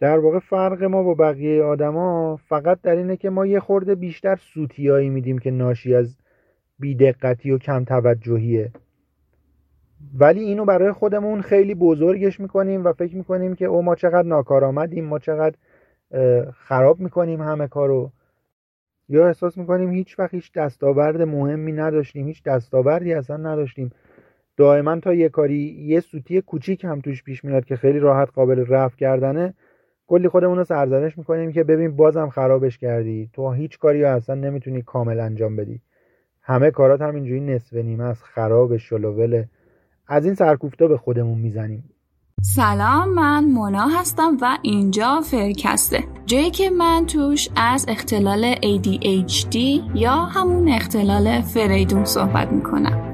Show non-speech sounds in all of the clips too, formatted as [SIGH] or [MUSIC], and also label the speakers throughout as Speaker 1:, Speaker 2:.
Speaker 1: در واقع فرق ما با بقیه آدما فقط در اینه که ما یه خورده بیشتر سوتیایی میدیم که ناشی از بیدقتی و کم توجهیه. ولی اینو برای خودمون خیلی بزرگش می‌کنیم و فکر می‌کنیم که او ما چقدر ناکارآمدیم ما چقدر خراب می‌کنیم همه کارو. یا احساس می‌کنیم هیچ وقت هیچ دستاورد مهمی نداشتیم هیچ دستاوردی اصلا نداشتیم. دائما تا یه کاری یه سوتی کوچیک هم توش پیش میاد که خیلی راحت قابل رفع کردنه. کلی خودمون رو سرزنش می‌کنیم که ببین بازم خرابش کردی. تو هیچ کاری اصلا نمی‌تونی کامل انجام بدی. همه کارات همینجوری نصف نیمه از خراب شلووله از این سرکوفتا به خودمون می‌زنیم.
Speaker 2: سلام من مونا هستم و اینجا فرکسته. جایی که من توش از اختلال ADHD یا همون اختلال فریدون صحبت می‌کنم.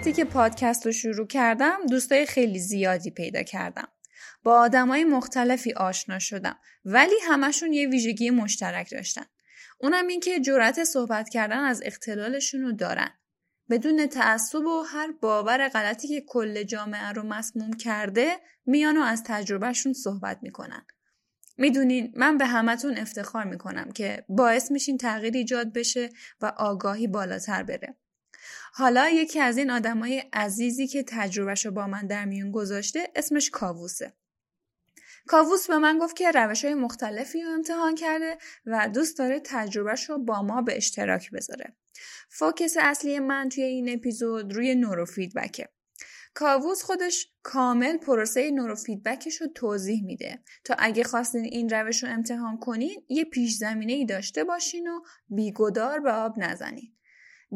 Speaker 2: وقتی که پادکست رو شروع کردم دوستای خیلی زیادی پیدا کردم. با آدمای مختلفی آشنا شدم ولی همشون یه ویژگی مشترک داشتن. اونم این که جرأت صحبت کردن از اختلالشون رو دارن. بدون تعصب و هر باور غلطی که کل جامعه رو مسموم کرده میان و از تجربهشون صحبت می‌کنن. می‌دونین من به همتون افتخار می‌کنم که باعث میشین تغییر ایجاد بشه و آگاهی بالاتر بره. حالا یکی از این آدمای عزیزی که تجربهش رو با من در میون گذاشته اسمش کاووسه. کاووس به من گفت که روش های مختلفی رو امتحان کرده و دوست داره تجربهش رو با ما به اشتراک بذاره. focus اصلی من توی این اپیزود روی نورو فیدبکه. کاووس خودش کامل پروسه نورو فیدبکش رو توضیح میده تا اگه خواستین این روش رو امتحان کنین یه پیش زمینه ای داشته باشین و بیگدار به آب نزنین.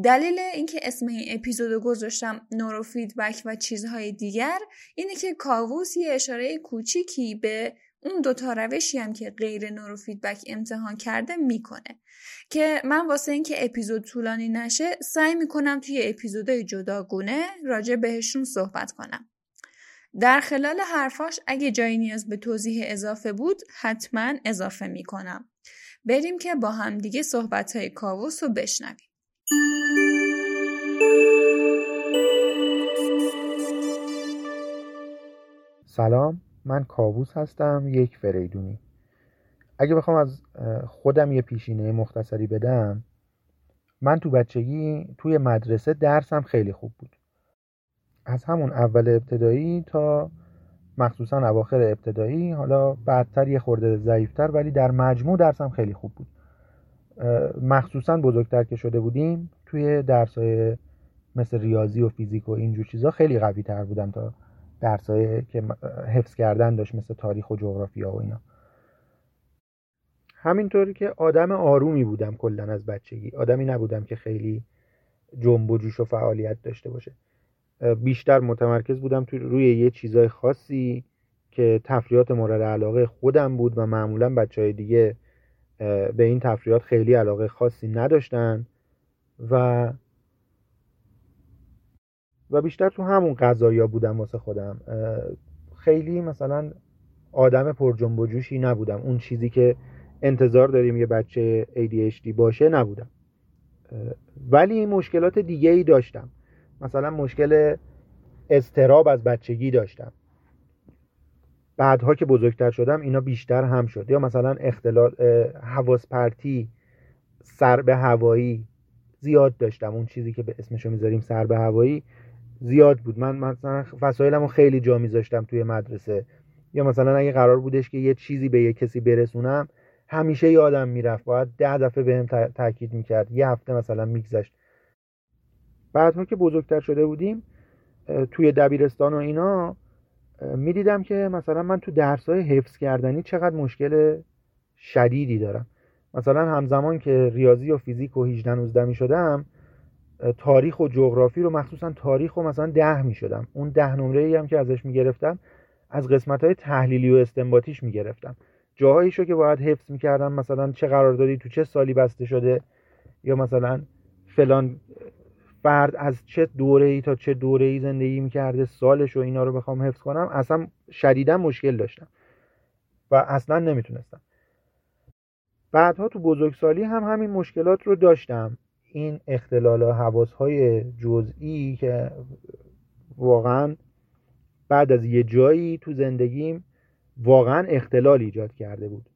Speaker 2: دلیل اینکه اسم این اپیزود گذاشتم نورو فیدبک و چیزهای دیگر اینه که کاووس یه اشاره کوچیکی به اون دوتا روشی هم که غیر نورو فیدبک امتحان کرده می‌کنه. که من واسه اینکه اپیزود طولانی نشه سعی می‌کنم توی اپیزودهای جداگونه راجع بهشون صحبت کنم. در خلال حرفاش اگه جایی نیاز به توضیح اضافه بود حتما اضافه می‌کنم. بریم که با هم دیگه صحبت های کاووس رو بشنویم.
Speaker 1: سلام من کابوس هستم یک فریدونی. اگه بخوام از خودم یه پیشینه مختصری بدم من تو بچگی توی مدرسه درسم خیلی خوب بود. از همون اول ابتدایی تا مخصوصا اواخر ابتدایی حالا بعدتر یه خورده ضعیفتر ولی در مجموع درسم خیلی خوب بود. مخصوصا بزرگتر که شده بودیم توی درسای مثل ریاضی و فیزیک و اینجور چیزا خیلی قوی تر بودم تا درسای که حفظ کردن داشت مثل تاریخ و جغرافیا و اینا. همینطوری که آدم آرومی بودم کلا از بچگی. آدمی نبودم که خیلی جنب و جوش و فعالیت داشته باشه. بیشتر متمرکز بودم توی روی یه چیزای خاصی که تفریات مورد علاقه خودم بود و معمولا بچه های دیگه به این تفریات خیلی علاقه خاصی نداشتن و و بیشتر تو همون قضایا بودم واسه خودم. خیلی مثلا آدم پر جنب و جوشی نبودم. اون چیزی که انتظار داریم یه بچه ADHD باشه نبودم. ولی مشکلات دیگه ای داشتم. مثلا مشکل استراب از بچگی داشتم. بعدها که بزرگتر شدم اینا بیشتر هم شد. یا مثلا اختلال حواس پرتی سر به هوایی زیاد داشتم. اون چیزی که به اسمشو می‌ذاریم سر به هوایی زیاد بود. من مثلا وسایلمو خیلی جا میذاشتم توی مدرسه. یا مثلا اگه قرار بودش که یه چیزی به یه کسی برسونم همیشه یادم می‌رفت. باید ده دفعه بهم به تاکید می‌کرد. یه هفته مثلا میگذشت. بعدها که بزرگتر شده بودیم توی دبیرستان و اینا می‌دیدم که مثلا من تو درس های حفظ کردنی چقدر مشکل شدیدی دارم. مثلا همزمان که ریاضی و فیزیک و 18 19 می شدم تاریخ و جغرافی رو مخصوصا تاریخ و مثلا ده می شدم اون ده نمره ای هم که ازش می گرفتم از قسمت های تحلیلی و استنباطیش می گرفتم جاهاییشو که باید حفظ می‌کردم مثلا چه قراردادی تو چه سالی بسته شده یا مثلا فلان فرد از چه دوره ای تا چه دوره ای زندگی می‌کرده سالش و اینا رو بخوام حفظ کنم اصلا شدیدا مشکل داشتم و اصلا نمی‌تونستم. بعدها تو بزرگسالی هم همین مشکلات رو داشتم. این اختلال حواس های جزئی که واقعا بعد از یه جایی تو زندگیم واقعا اختلال ایجاد کرده بود.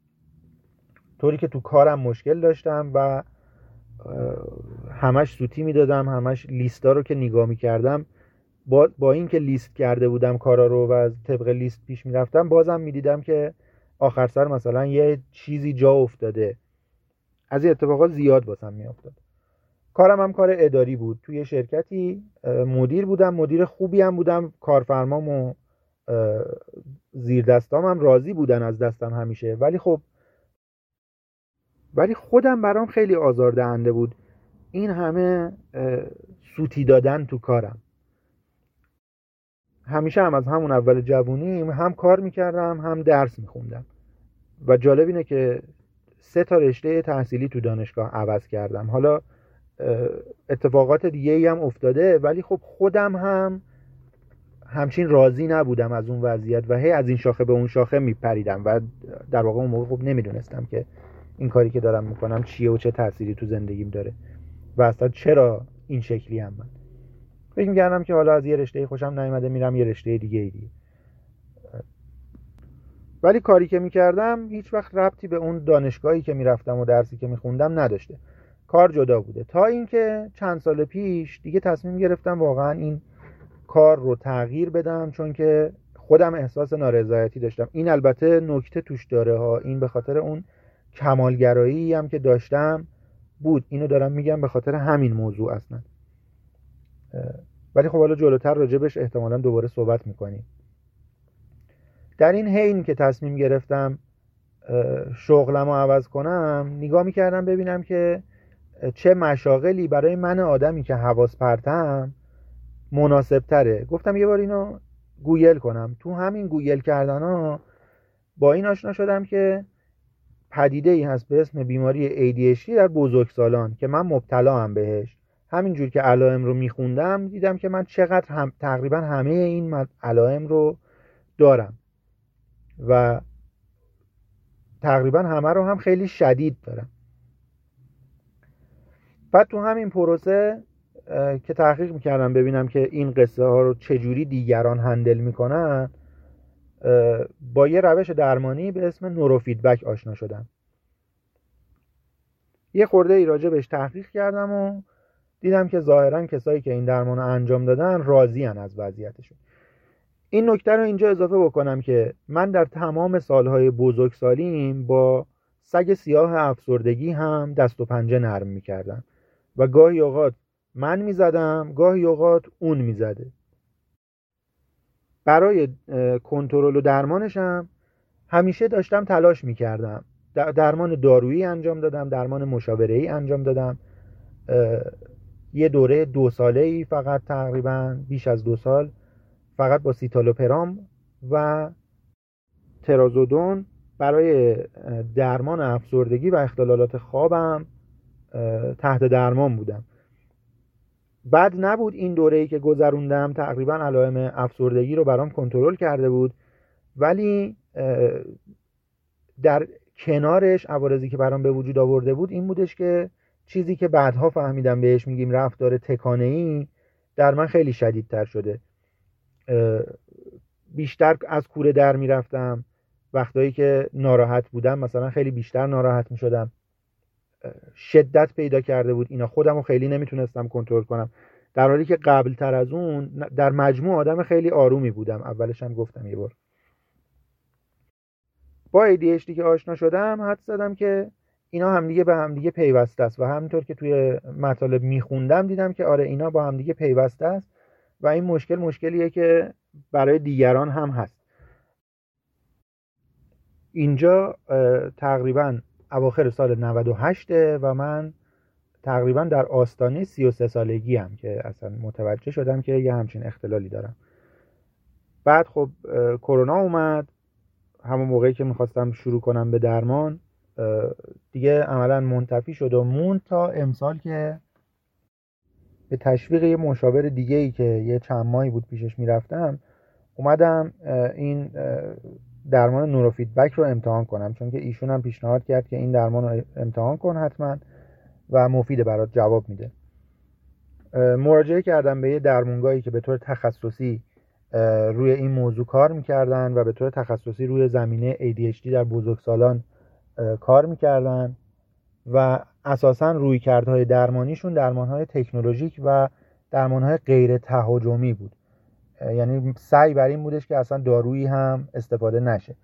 Speaker 1: طوری که تو کارم مشکل داشتم و همش سوتی می‌دادم همش لیستا رو که نگاه می‌کردم با, با اینکه لیست کرده بودم کارا رو و از طبق لیست پیش می‌رفتم بازم می‌دیدم که آخر سر مثلا یه چیزی جا افتاده. از این اتفاقات زیاد باسم میافتاد. کارم هم کار اداری بود. توی شرکتی مدیر بودم مدیر خوبی هم بودم. کارفرمام و زیر دستام هم راضی بودن از دستم همیشه. ولی خب ولی خودم برام خیلی آزاردهنده بود. این همه سوتی دادن تو کارم. همیشه هم از همون اول جوونی هم کار می‌کردم هم درس میخوندم. و جالب اینه که سه تا رشته تحصیلی تو دانشگاه عوض کردم. حالا اتفاقات دیگه هم افتاده ولی خب خودم هم همچین راضی نبودم از اون وضعیت و هی از این شاخه به اون شاخه میپریدم و در واقع اون موقع خب نمی‌دونستم که این کاری که دارم می‌کنم چیه و چه تأثیری تو زندگیم داره و اصلا چرا این شکلی هم من؟ فکر می‌کردم که حالا از یه رشته خوشم نیومده میرم یه رشته دیگه دیگه. ولی کاری که می‌کردم هیچ وقت ربطی به اون دانشگاهی که می‌رفتم و درسی که میخوندم نداشته. کار جدا بوده. تا اینکه چند سال پیش دیگه تصمیم گرفتم واقعا این کار رو تغییر بدم چون که خودم احساس نارضایتی داشتم. این البته نکته توش داره ها. این به خاطر اون کمالگرایی هم که داشتم بود. اینو دارم میگم به خاطر همین موضوع اصلا. ولی خب حالا جلوتر راجبش احتمالا دوباره صحبت می‌کنیم. در این حین که تصمیم گرفتم شغلم رو عوض کنم نگاه می‌کردم ببینم که چه مشاغلی برای من آدمی که حواس پرتم مناسب تره گفتم یه بار اینو گوگل کنم. تو همین گوگل کردن ها با این آشنا شدم که پدیده ای هست به اسم بیماری ADHD در بزرگسالان که من مبتلا هم بهش. همینجور که علائم رو میخوندم دیدم که من چقدر هم تقریبا همه این علائم رو دارم. و تقریبا همه رو هم خیلی شدید دارم. بعد تو همین پروسه که تحقیق می‌کردم ببینم که این قصه ها رو چجوری دیگران هندل می‌کنن با یه روش درمانی به اسم نوروفیدبک آشنا شدم. یه خورده ای راجع بهش تحقیق کردم و دیدم که ظاهرا کسایی که این درمان رو انجام دادن راضی از وضعیتشون. این نکته رو اینجا اضافه بکنم که من در تمام سالهای بزرگسالیم با سگ سیاه افسردگی هم دست و پنجه نرم می‌کردم. و گاهی اوقات من می‌زدم گاهی اوقات اون می‌زده. برای کنترل و درمانشم همیشه داشتم تلاش می‌کردم. درمان دارویی انجام دادم درمان مشاوره ای انجام دادم. یه دوره دو ساله ای فقط تقریبا بیش از دو سال فقط با سیتالوپرام و ترازودون برای درمان افسردگی و اختلالات خوابم تحت درمان بودم. بعد نبود این دوره ای که گذروندم تقریبا علائم افسردگی رو برام کنترل کرده بود ولی در کنارش عوارضی که برام به وجود آورده بود این بودش که چیزی که بعدها فهمیدم بهش میگیم رفتار تکانه ای در من خیلی شدیدتر شده. بیشتر از کوره در می‌رفتم وقتایی که ناراحت بودم مثلا خیلی بیشتر ناراحت می‌شدم. شدت پیدا کرده بود. اینا خودم رو خیلی نمی‌تونستم کنترل کنم. در حالی که قبل تر از اون در مجموع آدم خیلی آرومی بودم. اولش هم گفتم یه بار. با ADHD که آشنا شدم حد زدم که اینا همدیگه به همدیگه پیوسته است. و همینطور که توی مطالب میخوندم دیدم که آره اینا با همدیگه پیوسته است. و این مشکل مشکلیه که برای دیگران هم هست. اینجا تقریبا اواخر سال 98 و من تقریبا در آستانه 33 سالگی هم که اصلا متوجه شدم که یه همچین اختلالی دارم. بعد خب کرونا اومد. همون موقعی که می‌خواستم شروع کنم به درمان دیگه عملا منتفی شد و مون تا امسال که به تشویق یه مشاور دیگه ای که یه چند ماهی بود پیشش می‌رفتم اومدم این درمان نوروفیدبک رو امتحان کنم چون که ایشون هم پیشنهاد کرد که این درمان رو امتحان کن حتما و مفیده برات جواب میده. مراجعه کردم به یه درمونگاهی که به طور تخصصی روی این موضوع کار می‌کردن و به طور تخصصی روی زمینه ADHD در بزرگسالان کار می‌کردن و اساسا روی کردهای درمانیشون درمانهای تکنولوژیک و درمانهای غیر تهاجمی بود. یعنی سعی بر این بودش که اصلا دارویی هم استفاده نشه.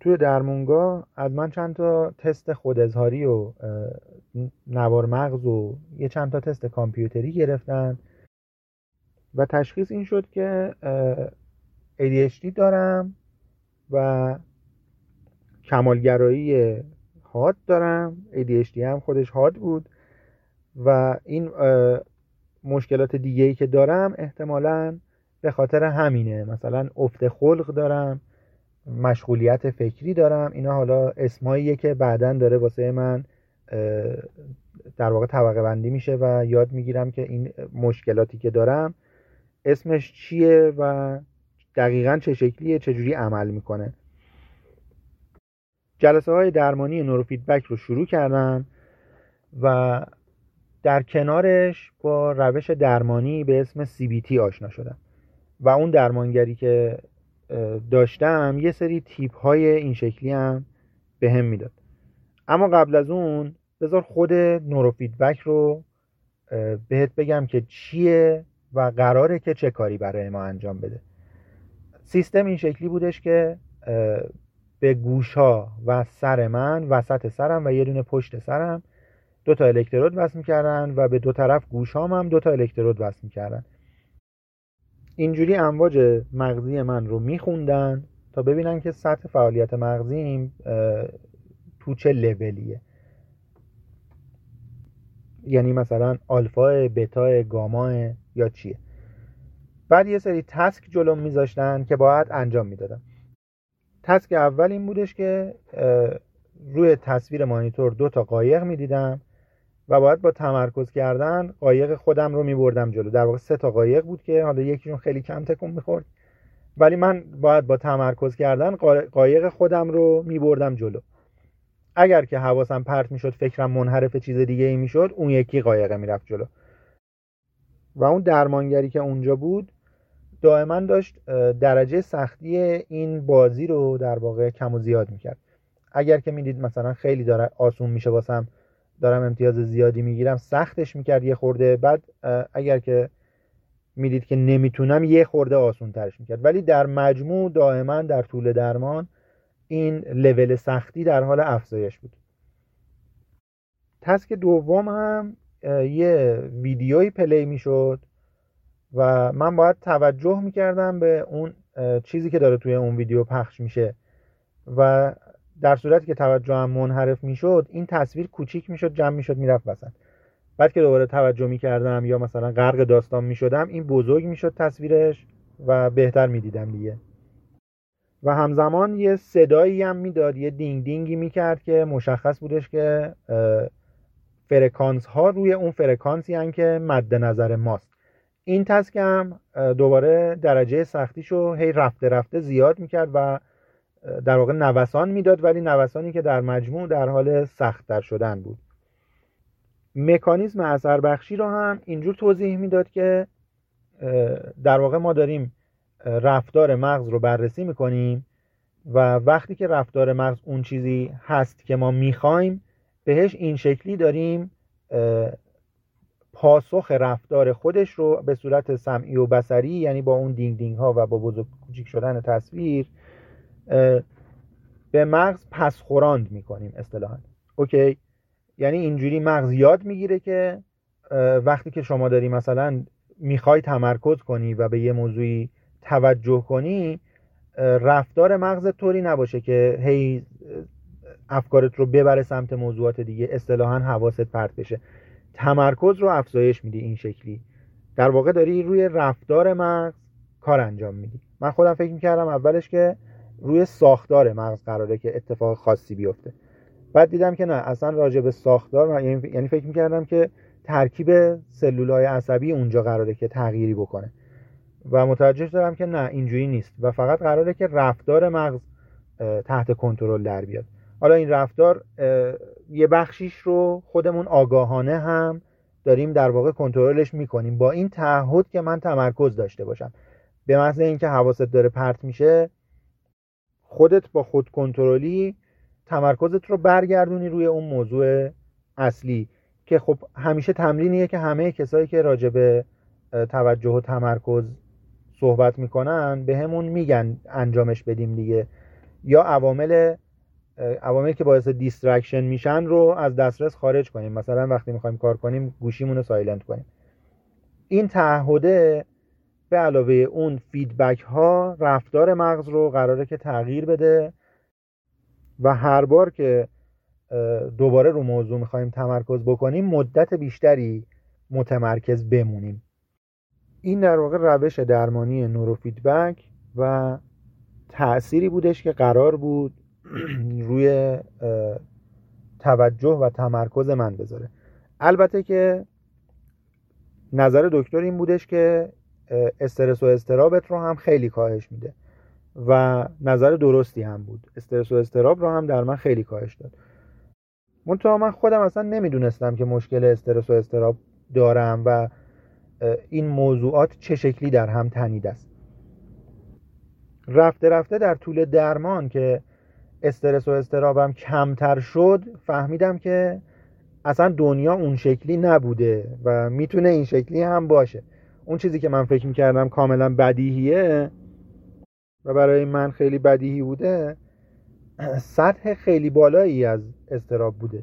Speaker 1: توی درمونگاه از من چند تا تست خوداظهاری و نوار مغز و یه چند تا تست کامپیوتری گرفتن و تشخیص این شد که ADHD دارم و کمالگرایی حاد دارم. ADHD هم خودش حاد بود. و این مشکلات دیگه ای که دارم احتمالا به خاطر همینه. مثلا افت خلق دارم مشغولیت فکری دارم اینا حالا اسماییه که بعدا داره واسه من در واقع طبقه بندی میشه و یاد می‌گیرم که این مشکلاتی که دارم اسمش چیه و دقیقا چه شکلیه چجوری عمل می‌کنه. جلسه های درمانی نوروفیدبک رو شروع کردم و در کنارش با روش درمانی به اسم CBT آشنا شدم. و اون درمانگری که داشتم یه سری تیپ های این شکلی هم به هم می‌داد. اما قبل از اون بذار خود نوروفیدبک رو بهت بگم که چیه و قراره که چه کاری برای ما انجام بده. سیستم این شکلی بودش که به گوش ها و سر من وسط سرم و یه دونه پشت سرم دو تا الکترود وصل می‌کردن و به دو طرف گوش هم دو تا الکترود وصل می‌کردن. اینجوری امواج مغزی من رو میخوندن تا ببینن که سطح فعالیت مغزیم تو چه لولیه. یعنی مثلا آلفا بتا گاما یا چیه. بعد یه سری تسک جلوم میذاشتن که باید انجام می‌دادم. تسک اول این بودش که روی تصویر مانیتور دو تا قایق می‌دیدم. و باید با تمرکز کردن قایق خودم رو میبردم جلو. در واقع سه تا قایق بود که حالا یکیشون خیلی کم تکون می‌خورد. ولی من باید با تمرکز کردن قایق خودم رو میبردم جلو. اگر که حواسم پرت می‌شد فکرم منحرف چیز دیگه ای می‌شد اون یکی قایقه می‌رفت جلو. و اون درمانگری که اونجا بود دائما داشت درجه سختی این بازی رو در واقع کم و زیاد می‌کرد. اگر که می‌دید مثلا خیلی داره آسون میشه واسم دارم امتیاز زیادی می‌گیرم سختش می‌کرد یه خورده. بعد اگر که می‌دید که نمی‌تونم یه خورده آسون ترش می‌کرد. ولی در مجموع دائما در طول درمان این لول سختی در حال افزایش بود. تسک دوم هم یه ویدیوی پلی می‌شد و من باید توجه می‌کردم به اون چیزی که داره توی اون ویدیو پخش میشه. و در صورتی که توجه هم منحرف می‌شد این تصویر کوچیک می‌شد جمع می‌شد می‌رفت وسط. بعد که دوباره توجه می‌کردم یا مثلا غرق داستان می‌شدم این بزرگ می‌شد تصویرش و بهتر می‌دیدم دیگه. و همزمان یه صدایی هم می‌داد یه دینگ دینگی می‌کرد که مشخص بودش که فرکانس ها روی اون فرکانسی هن که مد نظر ماست. این تسک هم دوباره درجه سختیشو هی رفته رفته زیاد می‌کرد و در واقع نوسان می‌داد ولی نوسانی که در مجموع در حال سختتر شدن بود. مکانیزم اثر بخشی رو هم اینجور توضیح می‌داد که در واقع ما داریم رفتار مغز رو بررسی می‌کنیم و وقتی که رفتار مغز اون چیزی هست که ما می‌خوایم بهش این شکلی داریم پاسخ رفتار خودش رو به صورت سمعی و بسری یعنی با اون دینگ دینگ ها و با بزرگ کوچیک شدن تصویر به مغز پس خوراند می‌کنیم اصطلاحا. اوکی؟ یعنی اینجوری مغز یاد می‌گیره که وقتی که شما داری مثلا می‌خوای تمرکز کنی و به یه موضوعی توجه کنی رفتار مغز طوری نباشه که هی افکارت رو ببره سمت موضوعات دیگه اصطلاحا حواست پرت بشه. تمرکز رو افزایش میدی این شکلی. در واقع داری روی رفتار مغز کار انجام میدی. من خودم فکر می‌کردم اولش که روی ساختار مغز قراره که اتفاق خاصی بیفته. بعد دیدم که نه اصلا راجع به ساختار یعنی-, یعنی فکر می‌کردم که ترکیب سلولای عصبی اونجا قراره که تغییری بکنه. و متوجه شدم که نه اینجوری نیست. و فقط قراره که رفتار مغز تحت کنترل در بیاد. حالا این رفتار یه بخشیش رو خودمون آگاهانه هم داریم در واقع کنترلش می‌کنیم. با این تعهد که من تمرکز داشته باشم. به محض اینکه حواست داره پرت میشه خودت با خود کنترلی تمرکزت رو برگردونی روی اون موضوع اصلی که خب همیشه تمرینیه که همه کسایی که راجع به توجه و تمرکز صحبت می‌کنن به همون میگن انجامش بدیم دیگه. یا عوامل عواملی که باعث distraction میشن رو از دسترس خارج کنیم. مثلا وقتی می‌خوایم کار کنیم گوشیمون رو silent کنیم. این تعهده به علاوه اون feedback ها رفتار مغز رو قراره که تغییر بده و هر بار که دوباره رو موضوع می‌خوایم تمرکز بکنیم مدت بیشتری متمرکز بمونیم. این در واقع روش درمانی نوروفیدبک و تأثیری بودش که قرار بود [CLEARS THROAT] روی توجه و تمرکز من بذاره. البته که نظر دکتر این بودش که استرس و استرابت رو هم خیلی کاهش میده. و نظر درستی هم بود. استرس و استراب رو هم در من خیلی کاهش داد. منتها من خودم اصلا نمی‌دونستم که مشکل استرس و استراب دارم و این موضوعات چه شکلی در هم تنید است. رفته رفته در طول درمان که استرس و استرابم کمتر شد فهمیدم که اصلا دنیا اون شکلی نبوده و می‌تونه این شکلی هم باشه. اون چیزی که من فکر می‌کردم کاملا بدیهیه و برای من خیلی بدیهی بوده سطح خیلی بالایی از استراب بوده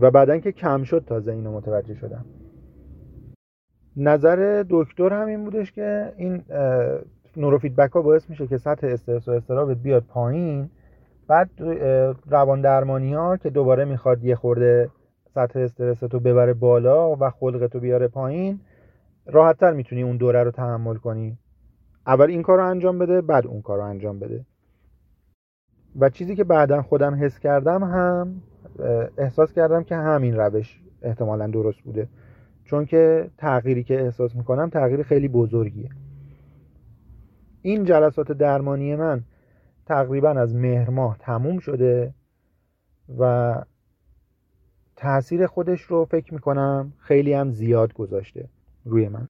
Speaker 1: و بعدا که کم شد تازه اینو متوجه شدم. نظر دکتر هم این بودش که این نوروفیدبک ها باعث میشه که سطح استرس و استرابت بیاد پایین. بعد روان درمانی ها که دوباره می‌خواد یه خورده سطح استرس رو ببره بالا و خلقتو بیاره پایین راحتتر می‌تونی اون دوره رو تحمل کنی. اول این کار رو انجام بده بعد اون کار رو انجام بده. و چیزی که بعدا خودم حس کردم هم احساس کردم که همین روش احتمالا درست بوده. چون که تغییری که احساس می‌کنم تغییر خیلی بزرگیه. این جلسات درمانی من تقریبا از مهر ماه تموم شده و تاثیر خودش رو فکر می‌کنم خیلی هم زیاد گذاشته. روی من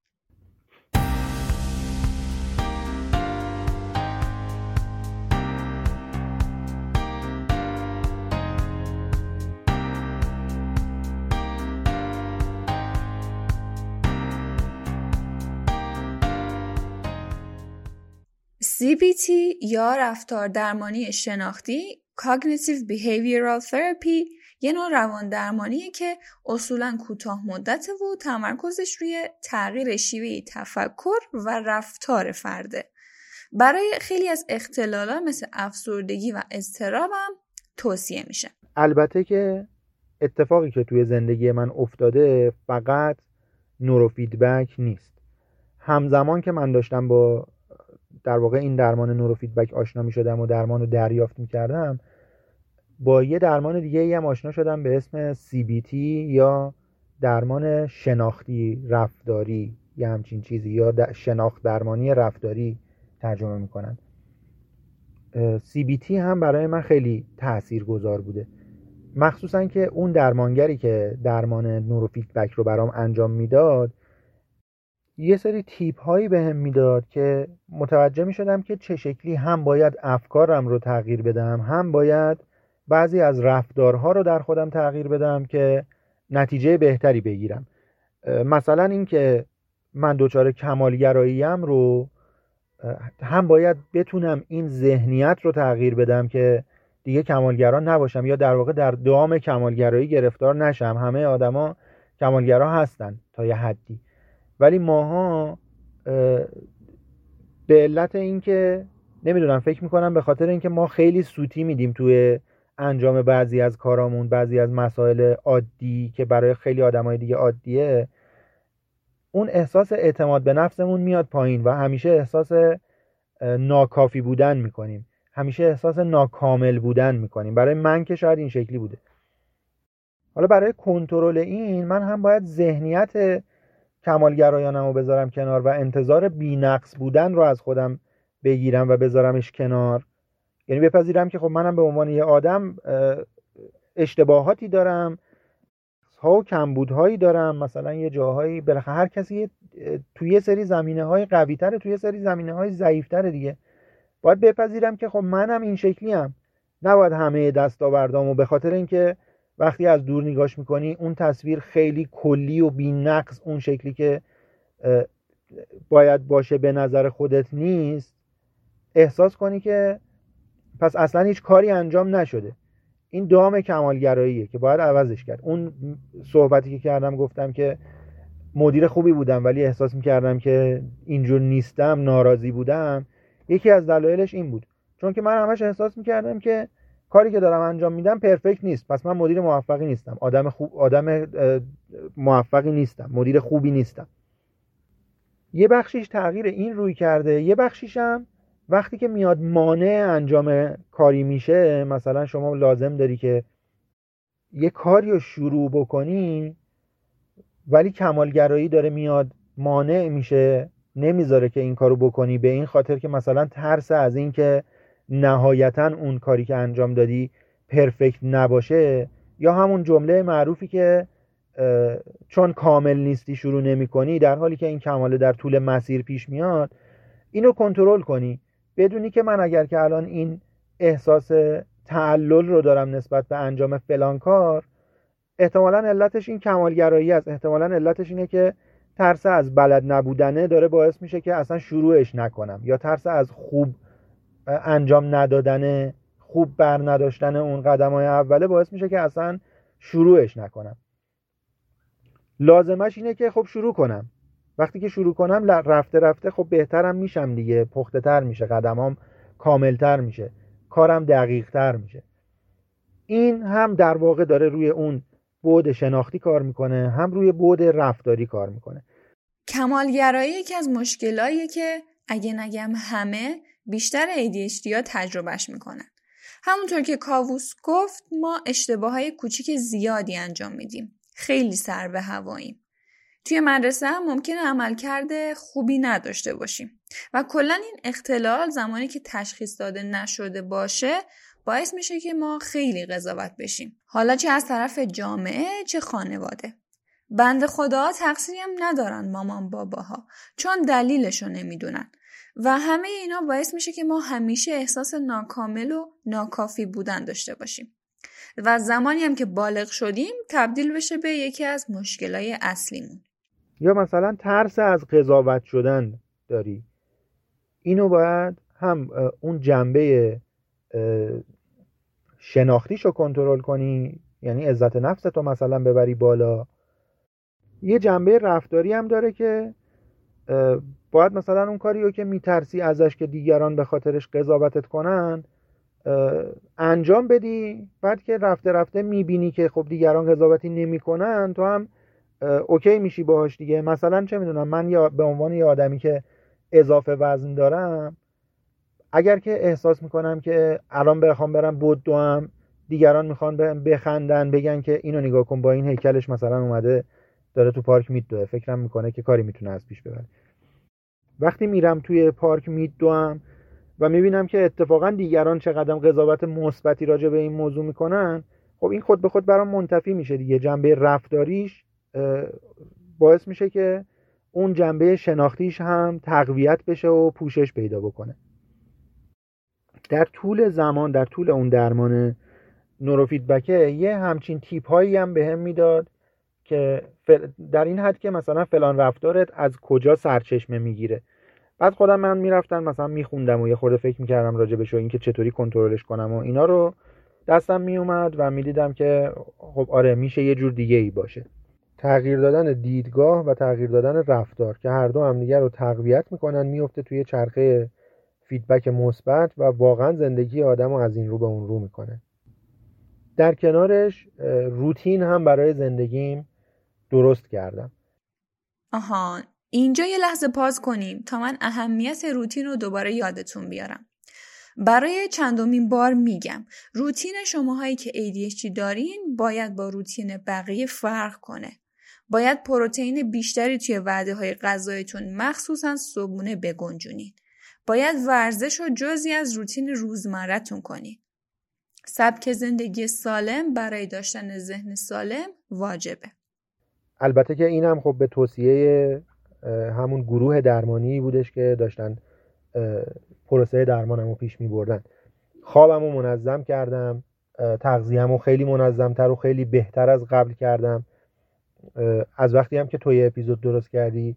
Speaker 2: CBT یا رفتار درمانی شناختی Cognitive Behavioral Therapy یه نوع روان درمانیه که اصولا کوتاه مدته و تمرکزش روی تغییر شیوه تفکر و رفتار فرده. برای خیلی از اختلالا مثل افسردگی و اضطرابم توصیه میشه.
Speaker 1: البته که اتفاقی که توی زندگی من افتاده فقط نوروفیدبک نیست. همزمان که من داشتم با در واقع این درمان نوروفیدبک آشنا می شدم و درمان رو دریافت می کردم با یه درمان دیگه هم آشنا شدم به اسم CBT یا درمان شناختی رفتاری. یا همچین چیزی یا شناخت درمانی رفتاری ترجمه می‌کنن. CBT هم برای من خیلی تأثیر گذار بوده. مخصوصا که اون درمانگری که درمان نوروفیدبک رو برام انجام می‌داد یه سری تیپ هایی به هم می‌داد که متوجه می شدم که چه شکلی هم باید افکارم رو تغییر بدم هم باید بعضی از رفتارها رو در خودم تغییر بدم که نتیجه بهتری بگیرم. مثلا اینکه من دچار کمالگراییم رو هم باید بتونم این ذهنیت رو تغییر بدم که دیگه کمالگرا نباشم یا در واقع در دام کمالگرایی گرفتار نشم. همه آدما کمالگرا هستن تا یه حدی. ولی ماها به علت اینکه نمی‌دونم فکر می‌کنم به خاطر اینکه ما خیلی سوتی میدیم توی انجام بعضی از کارامون بعضی از مسائل عادی که برای خیلی آدمای دیگه عادیه اون احساس اعتماد به نفسمون میاد پایین و همیشه احساس ناکافی بودن می‌کنیم. همیشه احساس ناکامل بودن می‌کنیم. برای من که شاید این شکلی بوده. حالا برای کنترل این من هم باید ذهنیت کمالگرایانم رو بذارم کنار و انتظار بینقص بودن رو از خودم بگیرم و بذارمش کنار. یعنی بپذیرم که خب منم به عنوان یه آدم اشتباهاتی دارم ها و کمبودهایی دارم مثلا یه جاهایی بالاخره هر کسی توی یه سری زمینه های قوی تره توی یه سری زمینه های ضعیف دیگه. باید بپذیرم که خب منم این شکلی هم نباید همه دستاوردامو به خاطر اینکه وقتی از دور نگاش می‌کنی اون تصویر خیلی کلی و بی نقص اون شکلی که باید باشه به نظر خودت نیست احساس کنی که پس اصلا هیچ کاری انجام نشده. این دام کمالگراییه که باید عوضش کرد. اون صحبتی که کردم گفتم که مدیر خوبی بودم ولی احساس می‌کردم که اینجور نیستم ناراضی بودم. یکی از دلایلش این بود. چون که من همش احساس می‌کردم که کاری که دارم انجام میدم پرفکت نیست. پس من مدیر موفقی نیستم. آدم خوب آدم موفقی نیستم. مدیر خوبی نیستم. یه بخشیش تغییر این روی کرده. یه بخشیشم وقتی که میاد مانع انجام کاری میشه مثلا شما لازم داری که یه کاری رو شروع بکنی ولی کمالگرایی داره میاد مانع میشه نمی‌ذاره که این کارو بکنی به این خاطر که مثلا ترس از این که نهایتا اون کاری که انجام دادی پرفکت نباشه یا همون جمله معروفی که چون کامل نیستی شروع نمی کنی در حالی که این کماله در طول مسیر پیش میاد اینو کنترل کنی. بدونی که من اگر که الان این احساس تعلل رو دارم نسبت به انجام فلان کار احتمالا علتش این کمالگرایی است. احتمالا علتش اینه که ترس از بلد نبودنه داره باعث میشه که اصلا شروعش نکنم یا ترس از خوب انجام ندادن خوب بر نداشتن اون قدم های اوله باعث میشه که اصلا شروعش نکنم. لازمش اینه که خب شروع کنم. وقتی که شروع کنم رفته رفته خب بهترم میشم دیگه. پخته تر میشه قدمام کاملتر میشه. کارم دقیق تر میشه. این هم در واقع داره روی اون بود شناختی کار می‌کنه هم روی بود رفتاری کار می‌کنه.
Speaker 2: کمالگرایی یکی از مشکلاییه که اگه نگم همه بیشتر ADHD ها تجربهش می‌کنن. همونطور که کاووس گفت ما اشتباه های کوچیک زیادی انجام میدیم. خیلی سر به هواییم. توی مدرسه هم ممکنه عملکرد خوبی نداشته باشیم. و کلا این اختلال زمانی که تشخیص داده نشده باشه باعث میشه که ما خیلی قضاوت بشیم. حالا چه از طرف جامعه چه خانواده. بند خدا تقصیری هم ندارن مامان باباها چون دلیلشو نمی‌دونن. و همه اینا باعث میشه که ما همیشه احساس ناکامل و ناکافی بودن داشته باشیم. و زمانی هم که بالغ شدیم تبدیل بشه به یکی از مشکلای اصلیمون.
Speaker 1: یا مثلا ترس از قضاوت شدن داری؟ اینو باید هم اون جنبه شناختیش رو کنترل کنی یعنی عزت نفس تو مثلا ببری بالا. یه جنبه رفتاری هم داره که باید مثلا اون کاری رو که میترسی ازش که دیگران به خاطرش قضاوتت کنن انجام بدی. بعد که رفته رفته می‌بینی که خب دیگران قضاوتی نمی‌کنن تو هم اوکی میشی باهاش دیگه؟ مثلا چه می‌دونم من یا به عنوان یه آدمی که اضافه وزن دارم اگر که احساس می‌کنم که الان بخوام برم بود هم دیگران می‌خوان بخندن بگن که اینو نگاه کن با این هیکلش مثلا اومده داره تو پارک میدوه فکرم می‌کنه که کاری می‌تونه از پیش ببره. وقتی میرم توی پارک میدوم و می‌بینم که اتفاقا دیگران چه قدم قضاوت مثبتی راجع به این موضوع می‌کنن خب این خود به خود برام منتفی میشه دیگه. جنبه رفتاریش باعث میشه که اون جنبه شناختیش هم تقویت بشه و پوشش پیدا بکنه. در طول زمان در طول اون درمان نوروفیدبکه یه همچین تیپ هایی هم به هم می‌داد که در این حد که مثلا فلان رفتارت از کجا سرچشمه می‌گیره. بعد خودم من می‌رفتم مثلا میخوندم و یه خورده فکر می‌کردم راجع این اینکه چطوری کنترلش کنم و اینا رو دستم میومد و می‌دیدم که خب آره میشه یه جور دیگه ای باشه. تغییر دادن دیدگاه و تغییر دادن رفتار که هر دو همدیگه رو تقویت می‌کنن میفته توی چرخه فیدبک مثبت و واقعا زندگی آدم رو از این رو به اون رو می‌کنه در کنارش روتین هم برای زندگیم درست کردم
Speaker 2: آهان اینجا یه لحظه پاز کنیم تا من اهمیت روتین رو دوباره یادتون بیارم. برای چندمین بار میگم روتین شماهایی که ADHD دارین باید با روتین بقیه فرق کنه. باید پروتئین بیشتری توی وعده های غذایتون مخصوصا صبحونه بگنجونین. باید ورزش رو جزی از روتین روزمرتون کنین. سبک زندگی سالم برای داشتن ذهن سالم واجبه.
Speaker 1: البته که این هم خب به توصیه همون گروه درمانی بودش که داشتن پروسه درمانم رو پیش می بردن خوابم رو منظم کردم تغذیه‌مو خیلی منظمتر و خیلی بهتر از قبل کردم از وقتی هم که توی اپیزود درست کردی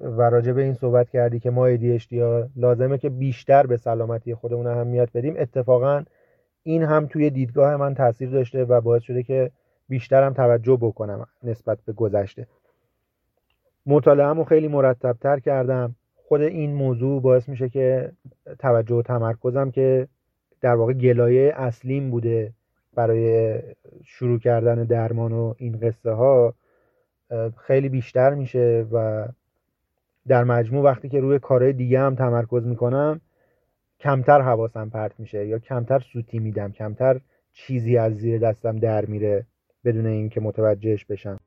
Speaker 1: و راجع به این صحبت کردی که ما ADHD ها لازمه که بیشتر به سلامتی خودمون اهمیت بدیم. اتفاقا این هم توی دیدگاه من تاثیر داشته و باعث شده که بیشترم توجه بکنم نسبت به گذشته. مطالعهمو خیلی مرتبتر کردم. خود این موضوع باعث میشه که توجه و تمرکزم که در واقع گلایه اصلیم بوده برای شروع کردن درمان و این قصه ها خیلی بیشتر میشه و در مجموع وقتی که روی کارهای دیگه هم تمرکز می‌کنم کمتر حواسم پرت میشه یا کمتر سوتی میدم کمتر چیزی از زیر دستم در میره بدون اینکه متوجهش بشم.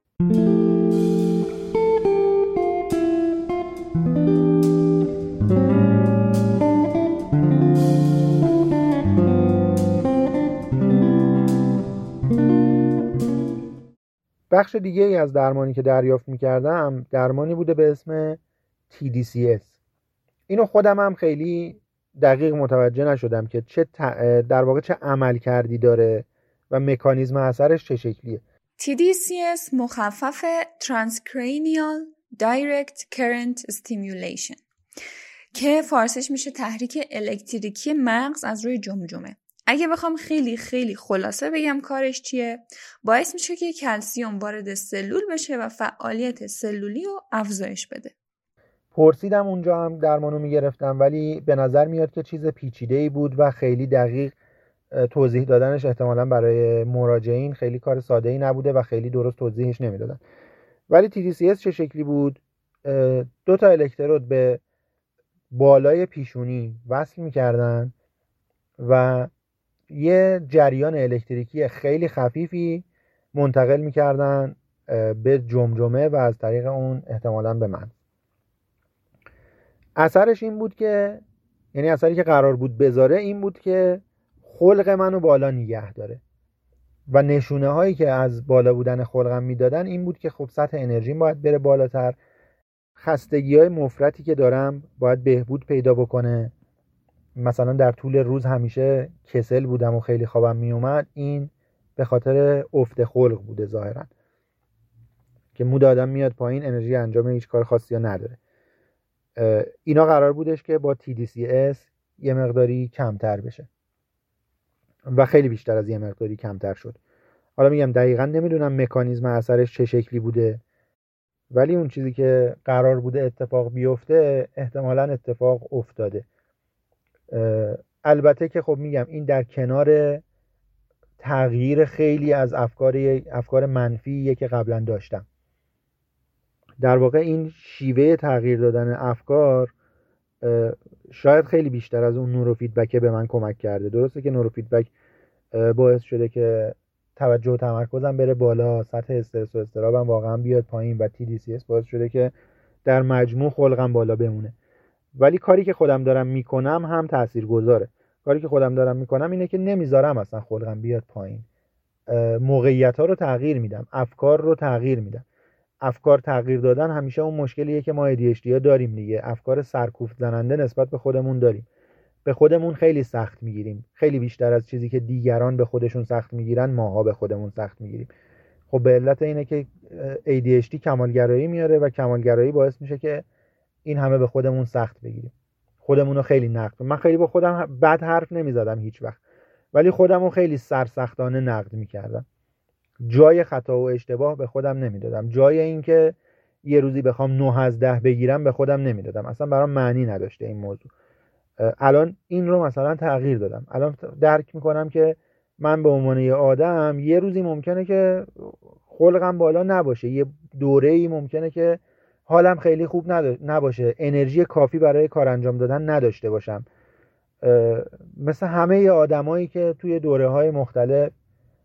Speaker 1: بخش دیگه ای از درمانی که دریافت می‌کردم درمانی بوده به اسم TDCS اینو خودم هم خیلی دقیق متوجه نشدم که چه در واقع چه عمل کردی داره و مکانیزم اثرش چه شکلیه.
Speaker 2: TDCS مخفف Transcranial Direct Current Stimulation که فارسش میشه تحریک الکتریکی مغز از روی جمجمه. اگه بخوام خیلی خیلی خلاصه بگم کارش چیه باعث میشه که کلسیوم وارد سلول بشه و فعالیت سلولی رو افزایش بده.
Speaker 1: پرسیدم اونجا هم درمانو می‌گرفتم ولی به نظر میاد که چیز پیچیده ای بود و خیلی دقیق توضیح دادنش احتمالا برای مراجعین خیلی کار ساده ای نبوده و خیلی درست توضیحش نمی‌دادن. ولی TDCS چه شکلی بود؟ دو تا الکترود به بالای پیشونی وصل می‌کردن و یه جریان الکتریکی خیلی خفیفی منتقل می‌کردن به جمجمه و از طریق اون احتمالا به من. اثرش این بود که یعنی اثری که قرار بود بذاره این بود که خلق منو بالا نگه داره. و نشونه هایی که از بالا بودن خلقم می‌دادن این بود که خب سطح انرژیم باید بره بالاتر. خستگی های مفرتی که دارم باید بهبود پیدا بکنه. مثلا در طول روز همیشه کسل بودم و خیلی خوابم میومد این به خاطر افت خلق بوده ظاهرا. که مود آدم میاد پایین انرژی انجام هیچ کار خاصی نداره. اینا قرار بودش که با TDCS یه مقداری کمتر بشه. و خیلی بیشتر از یه مقداری کمتر شد. حالا میگم دقیقا نمی‌دونم مکانیزم اثرش چه شکلی بوده. ولی اون چیزی که قرار بوده اتفاق بیفته احتمالا اتفاق افتاده. البته که خب میگم این در کنار تغییر خیلی از افکار افکار منفی که قبلا داشتم. در واقع این شیوه تغییر دادن افکار شاید خیلی بیشتر از اون نورو فیدبک به من کمک کرده. درسته که نورو فیدبک باعث شده که توجه و تمرکزم بره بالا سطح استرس و اضطرابم واقعا بیاد پایین و TDCS باعث شده که در مجموع خلقم بالا بمونه. ولی کاری که خودم دارم می‌کنم هم تأثیر گذاره کاری که خودم دارم می‌کنم اینه که نمی‌ذارم اصلا خلقم بیاد پایین. موقعیت ها رو تغییر میدم افکار رو تغییر میدم. افکار تغییر دادن همیشه اون مشکلیه که ما ADHD ها داریم دیگه. افکار سرکوفت زننده نسبت به خودمون داریم. به خودمون خیلی سخت می‌گیریم. خیلی بیشتر از چیزی که دیگران به خودشون سخت می‌گیرن ماها به خودمون سخت می‌گیریم. خب به علت اینه که ADHD کمالگرایی میاره و کمالگرایی باعث میشه که این همه به خودمون سخت بگیریم. خودمون رو خیلی نقد من خیلی با خودم بد حرف نمی‌زدم هیچ وقت. ولی خودم رو خیلی سرسختانه نقد می‌کردم. جای خطا و اشتباه به خودم نمی‌دادم. جای اینکه یه روزی بخوام 9 از 10 بگیرم به خودم نمی‌دادم. اصلا برام معنی نداشته این موضوع. الان این رو مثلا تغییر دادم. الان درک می‌کنم که من به عنوان یه آدم یه روزی ممکنه که خلقم بالا نباشه. یه دوره ای ممکنه که حالم خیلی خوب نباشه. انرژی کافی برای کار انجام دادن نداشته باشم. مثل همه آدمایی که توی دوره های مختلف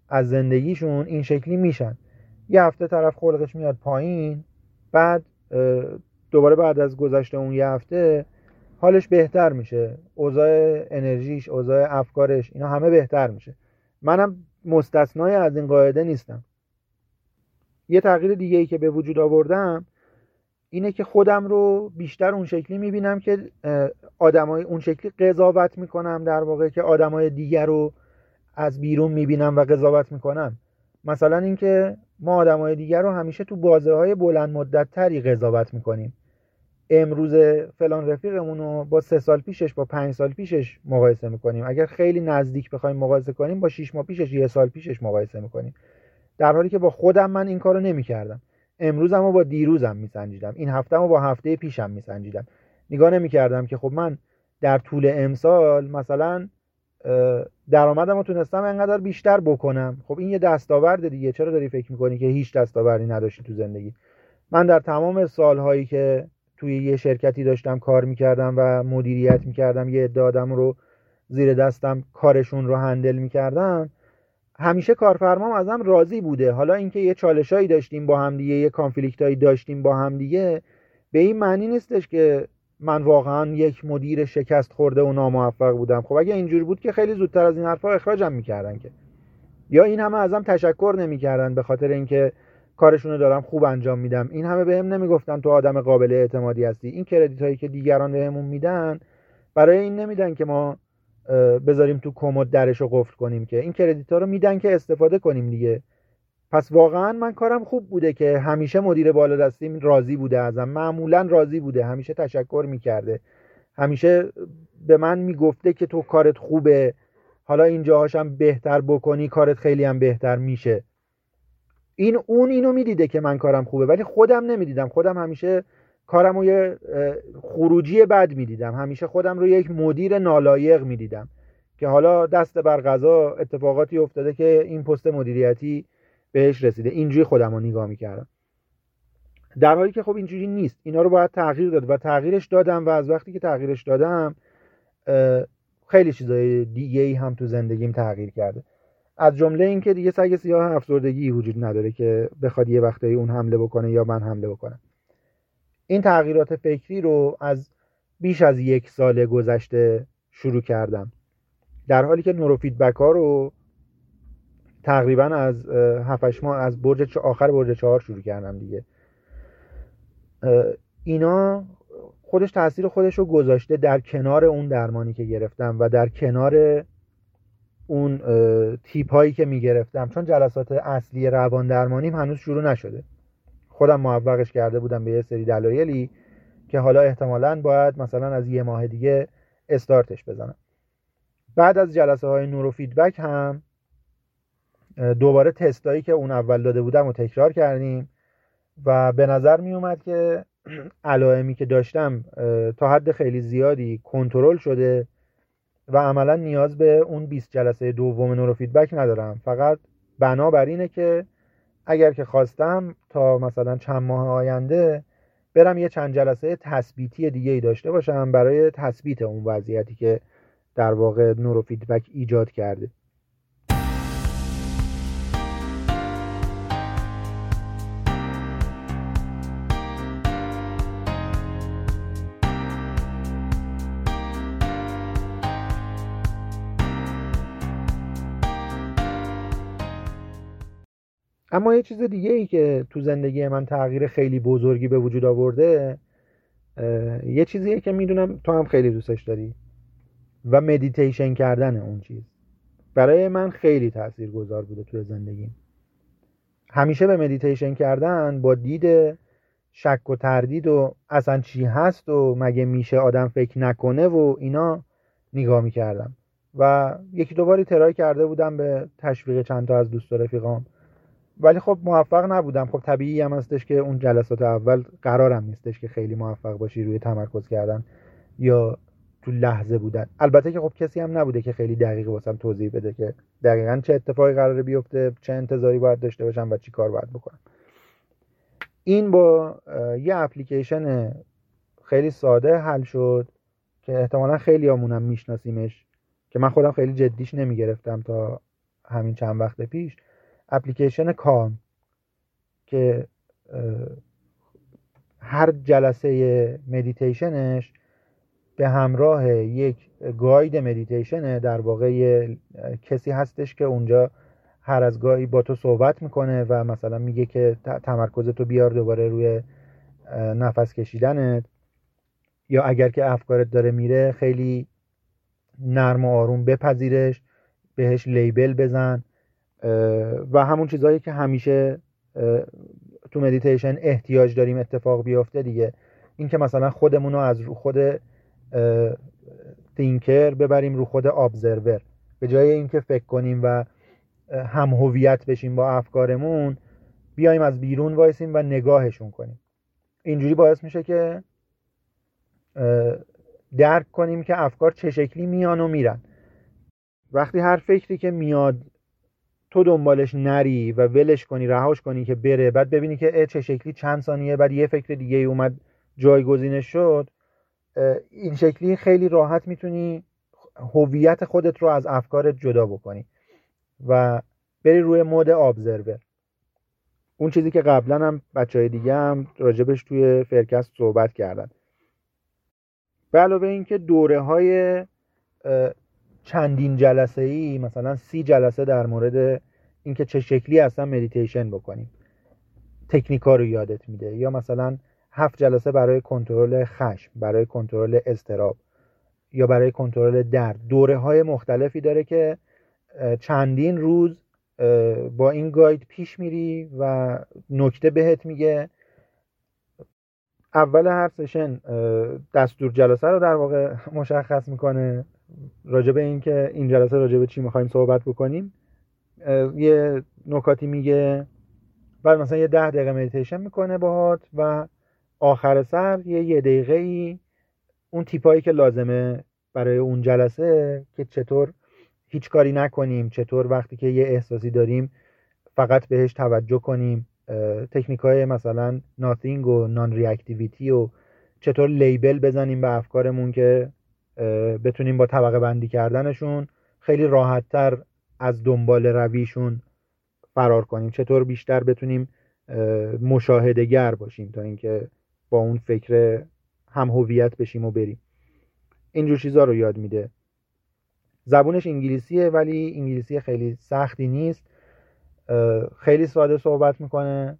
Speaker 1: از زندگیشون این شکلی میشن. یه هفته طرف خلقش میاد پایین بعد دوباره بعد از گذشته اون یه هفته حالش بهتر میشه. اوضاع انرژیش اوضاع افکارش اینا همه بهتر میشه. منم مستثنای از این قاعده نیستم. یه تغییر دیگه ای که به وجود آوردم اینه که خودم رو بیشتر اون شکلی می‌بینم که آدمای اون شکلی قضاوت می‌کنم در واقع که آدمای دیگر رو از بیرون می‌بینم و قضاوت می‌کنم. مثلا اینکه ما آدمای دیگر رو همیشه تو بازه های بلند مدت تری قضاوت می‌کنیم. امروز فلان رفیقمون رو با سه سال پیشش با پنج سال پیشش مقایسه می‌کنیم. اگر خیلی نزدیک بخوایم مقایسه کنیم با شیش ماه پیشش یه سال پیشش مقایسه می‌کنیم. در حالی که با خودم من این کارو نمی‌کردم. امروزم رو با دیروزم میسنجیدم. این هفته رو با هفته پیشم میسنجیدم. نگاه نمی‌کردم که خب من در طول امسال مثلا درآمدم رو تونستم انقدر بیشتر بکنم. خب این یه دستاورد دیگه. چرا داری فکر می‌کنی که هیچ دستاوردی نداشتی تو زندگی؟ من در تمام سالهایی که توی یه شرکتی داشتم کار می‌کردم و مدیریت می‌کردم یه عده آدم رو زیر دستم کارشون رو هندل می‌کردم همیشه کارفرمام ازم راضی بوده. حالا اینکه یه چالشایی داشتیم با هم دیگه یه کانفلیکتایی داشتیم با هم دیگه به این معنی نیستش که من واقعا یک مدیر شکست خورده و ناموفق بودم. خب اگه اینجور بود که خیلی زودتر از این حرفا اخراجم می‌کردن که. یا این همه ازم تشکر نمی‌کردن به خاطر اینکه کارشونو دارم خوب انجام میدم. این همه بهم به نمی‌گفتن تو آدم قابل اعتمادی هستی. این کردیت هایی که دیگران بهمون میدن برای این نمیدن که ما بذاریم تو کمد درش رو قفل کنیم که این کردیت ها رو میدن که استفاده کنیم دیگه. پس واقعا من کارم خوب بوده که همیشه مدیر بالا دستیم راضی بوده ازم. معمولا راضی بوده همیشه تشکر می‌کرده. همیشه به من می‌گفته که تو کارت خوبه. حالا اینجاهاشم بهتر بکنی کارت خیلی هم بهتر میشه. این اون اینو می‌دیده که من کارم خوبه ولی خودم نمی‌دیدم. خودم همیشه کارم رو یه خروجی بد می‌دیدم. همیشه خودم رو یک مدیر نالایق می‌دیدم که حالا دست بر غذا اتفاقاتی افتاده که این پست مدیریتی بهش رسیده. اینجوری خودم رو نگاه می‌کردم. در حالی که خب اینجوری نیست. اینا رو باید تغییر داد و تغییرش دادم و از وقتی که تغییرش دادم خیلی چیزای دیگه ای هم تو زندگیم تغییر کرده. از جمله اینکه دیگه سگ سیاه افسردگی وجود نداره که بخواد یه وقتایی اون حمله بکنه یا من حمله بکنم. این تغییرات فکری رو از بیش از یک سال گذشته شروع کردم. در حالی که نورو فیدبک ها رو تقریبا از 7 ماه از برج آخر برج چهار شروع کردم دیگه. اینا خودش تاثیر خودش رو گذاشته در کنار اون درمانی که گرفتم و در کنار اون تیپ هایی که می‌گرفتم. چون جلسات اصلی روان درمانیم هنوز شروع نشده. خودم موفقش کرده بودم به یه سری دلایلی که حالا احتمالا باید مثلا از یه ماه دیگه استارتش بزنم. بعد از جلسه های نورو فیدبک هم دوباره تستایی که اون اول داده بودم و تکرار کردیم و به نظر می اومد که [CLEARS THROAT] علائمی که داشتم تا حد خیلی زیادی کنترل شده و عملا نیاز به اون 20 جلسه دوم نورو فیدبک ندارم. فقط بنا بر اینه که اگر که خواستم تا مثلا چند ماه آینده برم یه چند جلسه تثبیتی دیگه ای داشته باشم برای تثبیت اون وضعیتی که در واقع نورو فیدبک ایجاد کرده. اما یه چیز دیگه ای که تو زندگی من تغییر خیلی بزرگی به وجود آورده یه چیزیه که می‌دونم تو هم خیلی دوستش داری و مدیتیشن کردن اون چیز. برای من خیلی تأثیر گذار بوده توی زندگیم. همیشه به مدیتیشن کردن با دید شک و تردید و اصلا چی هست و مگه میشه آدم فکر نکنه و اینا نگاه می‌کردم. و یکی دوباری ترای کرده بودم به تشویق چند تا از دوست و رفیقام. ولی خب موفق نبودم. خب طبیعی هم هستش که اون جلسات اول قرارم نیستش که خیلی موفق باشی روی تمرکز کردن یا تو لحظه بودن. البته که خب کسی هم نبوده که خیلی دقیق واسم توضیح بده که دقیقا چه اتفاقی قراره بیفته چه انتظاری باید داشته باشم و چی کار باید بکنم. این با یه اپلیکیشن خیلی ساده حل شد که احتمالا خیلیامونم میشناسیمش که من خودم خیلی جدیش نمی‌گرفتم تا همین چند وقت پیش. اپلیکیشن Calm که هر جلسه مدیتیشنش به همراه یک guide مدیتیشنه در واقع کسی هستش که اونجا هر از گاهی با تو صحبت می‌کنه و مثلا میگه که تمرکزتو بیار دوباره روی نفس کشیدنت. یا اگر که افکارت داره میره خیلی نرم و آروم بپذیرش بهش label بزن. و همون چیزهایی که همیشه تو مدیتیشن احتیاج داریم اتفاق بیفته دیگه. این که مثلا خودمون رو از رو خود thinker ببریم رو خود observer به جای اینکه فکر کنیم و هم هویت بشیم با افکارمون بیایم از بیرون وایسیم و نگاهشون کنیم. اینجوری باعث میشه که درک کنیم که افکار چه شکلی میان و میرن. وقتی هر فکری که میاد تو دنبالش نری و ولش کنی رهاش کنی که بره. بعد ببینی که چه شکلی چند ثانیه بعد یه فکر دیگه اومد جایگزینش شد. این شکلی خیلی راحت می‌تونی هویت خودت رو از افکارت جدا بکنی و بری روی mode observer اون چیزی که قبلا هم بچه های دیگه هم راجبش توی فرکست صحبت کردن. به علاوه اینکه دوره های چندین جلسه ای مثلا سی جلسه در مورد اینکه چه شکلی اصلا مدیتیشن بکنیم. تکنیکا رو یادت میده. یا مثلا هفت جلسه برای کنترل خشم برای کنترل اضطراب یا برای کنترل درد. دوره های مختلفی داره که چندین روز با این guide پیش میری و نکته بهت میگه. اول هر session دستور جلسه رو در واقع [LAUGHS] مشخص می‌کنه. راجع به اینکه این جلسه راجع به چی می‌خوایم صحبت بکنیم یه نکاتی میگه بعد مثلا یه ده دقیقه مدیتیشن می‌کنه باهات و آخر سر یه یه دقیقه ای اون تیپایی که لازمه برای اون جلسه که چطور هیچ کاری نکنیم چطور وقتی که یه احساسی داریم فقط بهش توجه کنیم تکنیک های مثلا ناتینگ و نان ریاکتیویتی و چطور لیبل بزنیم به افکارمون که بتونیم با طبقه بندی کردنشون خیلی راحتتر از دنبال رویشون فرار کنیم. چطور بیشتر بتونیم مشاهدگر باشیم تا اینکه با اون فکر هم هویت بشیم و بریم. اینجور چیزا رو یاد میده. زبونش انگلیسیه ولی انگلیسی خیلی سختی نیست. خیلی ساده صحبت می‌کنه.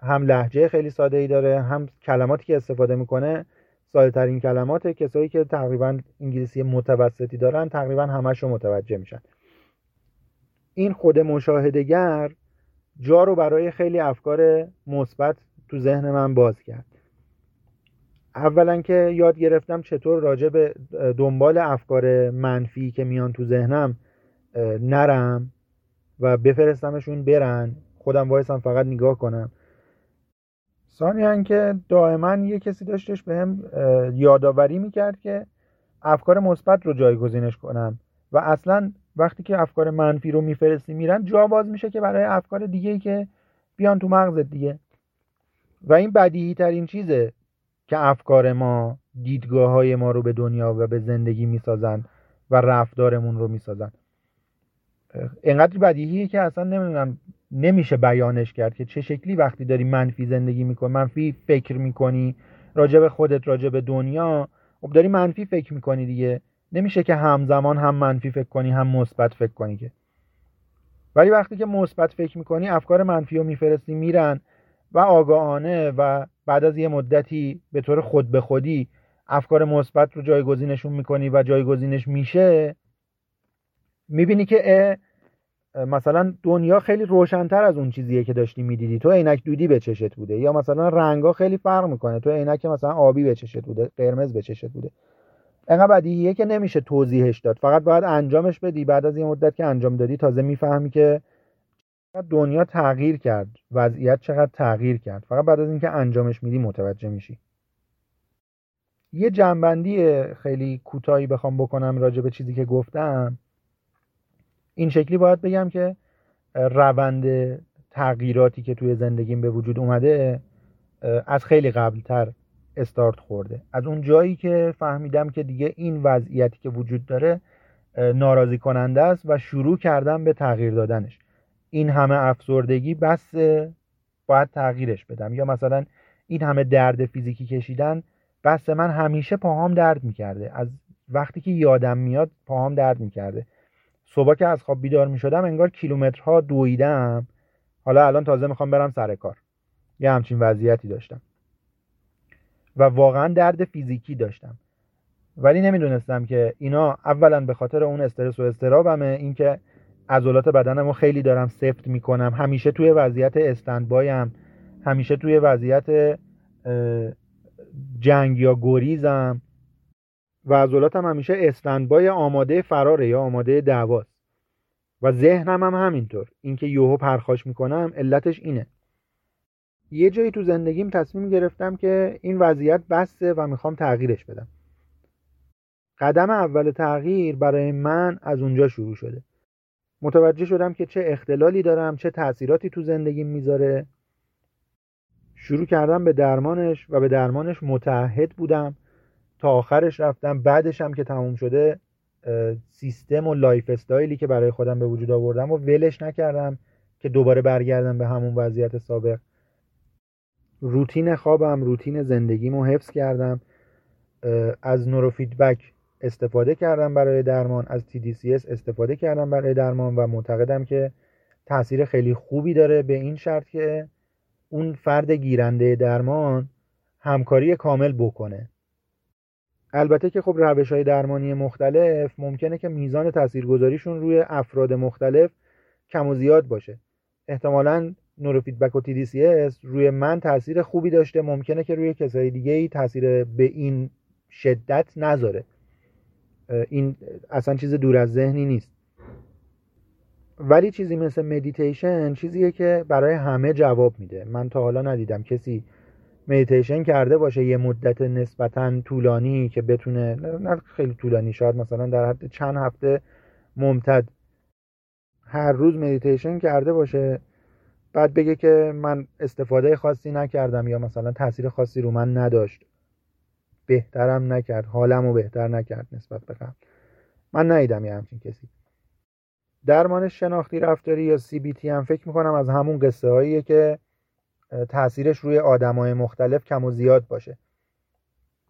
Speaker 1: هم لحجه خیلی ساده ای داره هم کلماتی که استفاده می‌کنه ساده کلمات کسایی که تقریبا انگلیسی متوسطی دارن تقریبا همش رو متوجه میشن. این خود مشاهدگر جا رو برای خیلی افکار مثبت تو ذهن من باز کرد. اولا که یاد گرفتم چطور راجع به دنبال افکار منفی که میان تو ذهنم نرم و بفرستمشون برن. خودم وایسم فقط نگاه کنم. ثانیا که دائما یه کسی داشتش به هم یادآوری می‌کرد که افکار مثبت رو جایگزینش کنم و اصلا وقتی که افکار منفی رو میفرستی میرن جا باز میشه که برای افکار دیگه ای که بیان تو مغزت دیگه. و این بدیهی ترین چیزه که افکار ما دیدگاه های ما رو به دنیا و به زندگی می‌سازن و رفتارمون رو می‌سازن. انقدر بدیهیه که اصلا نمی‌دونم نمیشه بیانش کرد که چه شکلی وقتی داری منفی زندگی می‌کنی منفی فکر می‌کنی. به خودت راجع به دنیا. خب داری منفی فکر می‌کنی دیگه. نمیشه که همزمان هم منفی فکر کنی هم مثبت فکر کنی که. ولی وقتی که مثبت فکر می‌کنی افکار منفی رو میفرستی میرن و آگاهانه و بعد از یه مدتی به طور خود به خودی افکار مثبت رو جایگزینشون می‌کنی و جایگزینش میشه می‌بینی که مثلا دنیا خیلی روشنتر از اون چیزیه که داشتی می‌دیدی. تو عینک دودی به چشت بوده یا مثلا رنگا خیلی فرق می‌کنه. تو عینک مثلا آبی به چشت بوده قرمز به چشت بوده. انقدر بدیهیه که نمیشه توضیحش داد. فقط باید انجامش بدی. بعد از یه مدت که انجام دادی تازه می‌فهمی که دنیا تغییر کرد. وضعیت چقدر تغییر کرد. فقط بعد از اینکه انجامش میدی متوجه میشی. یه جنبندی خیلی کوتاهی بخوام بکنم راجع به چیزی که گفتم. این شکلی باید بگم که روند تغییراتی که توی زندگیم به وجود اومده از خیلی قبلتر استارت خورده. از اون جایی که فهمیدم که دیگه این وضعیتی که وجود داره ناراضی کننده است و شروع کردم به تغییر دادنش. این همه افسردگی بس باید تغییرش بدم. یا مثلا این همه درد فیزیکی کشیدن بس من همیشه پاهام درد می‌کرده. از وقتی که یادم میاد پاهام درد می‌کرده. صبح که از خواب بیدار می‌شدم انگار کیلومترها دویدم. حالا الان تازه می‌خوام برم سر کار. یه همچین وضعیتی داشتم. و واقعا درد فیزیکی داشتم. ولی نمی‌دونستم که اینا اولا به خاطر اون استرس و استرابمه اینکه عضلات بدنمو خیلی دارم سفت می‌کنم. همیشه توی وضعیت استندبایم. همیشه توی وضعیت جنگ یا گریزم. و عضلاتم همیشه استندبای آماده فراره یا آماده دعواست. و ذهنم هم همینطور. اینکه یوهو پرخاش می‌کنم علتش اینه. یه جایی تو زندگیم تصمیم گرفتم که این وضعیت بسته و می‌خوام تغییرش بدم. قدم اول تغییر برای من از اونجا شروع شده. متوجه شدم که چه اختلالی دارم چه تاثیراتی تو زندگیم می‌ذاره. شروع کردم به درمانش و به درمانش متعهد بودم. تا آخرش رفتم بعدش هم که تموم شده سیستم و lifestyle ی که برای خودم به وجود آوردم و ولش نکردم که دوباره برگردم به همون وضعیت سابق. روتین خوابم روتین زندگیمو حفظ کردم. از نوروفیدبک استفاده کردم برای درمان از TDCS استفاده کردم برای درمان و معتقدم که تاثیر خیلی خوبی داره به این شرط که اون فرد گیرنده درمان همکاری کامل بکنه. البته که خب روش های درمانی مختلف ممکنه که میزان تاثیرگذاریشون روی افراد مختلف کم و زیاد باشه. احتمالا نوروفیدبک و TDCS روی من تاثیر خوبی داشته ممکنه که روی کسای دیگه ای تاثیر به این شدت نذاره. این اصلا چیز دور از ذهنی نیست. ولی چیزی مثل مدیتیشن چیزیه که برای همه جواب میده. من تا حالا ندیدم کسی مدیتیشن کرده باشه یه مدت نسبتا طولانی که بتونه نه خیلی طولانی شاید مثلا در حد چند هفته ممتد هر روز مدیتیشن کرده باشه. بعد بگه که من استفاده خاصی نکردم یا مثلا تاثیر خاصی رو من نداشت. بهترم نکرد حالم رو بهتر نکرد نسبت به قبل. من ندیدم یه همچین کسی. درمان شناختی رفتاری یا CBT هم فکر می‌کنم از همون قصه هاییه که تاثیرش روی آدمای مختلف کم و زیاد باشه.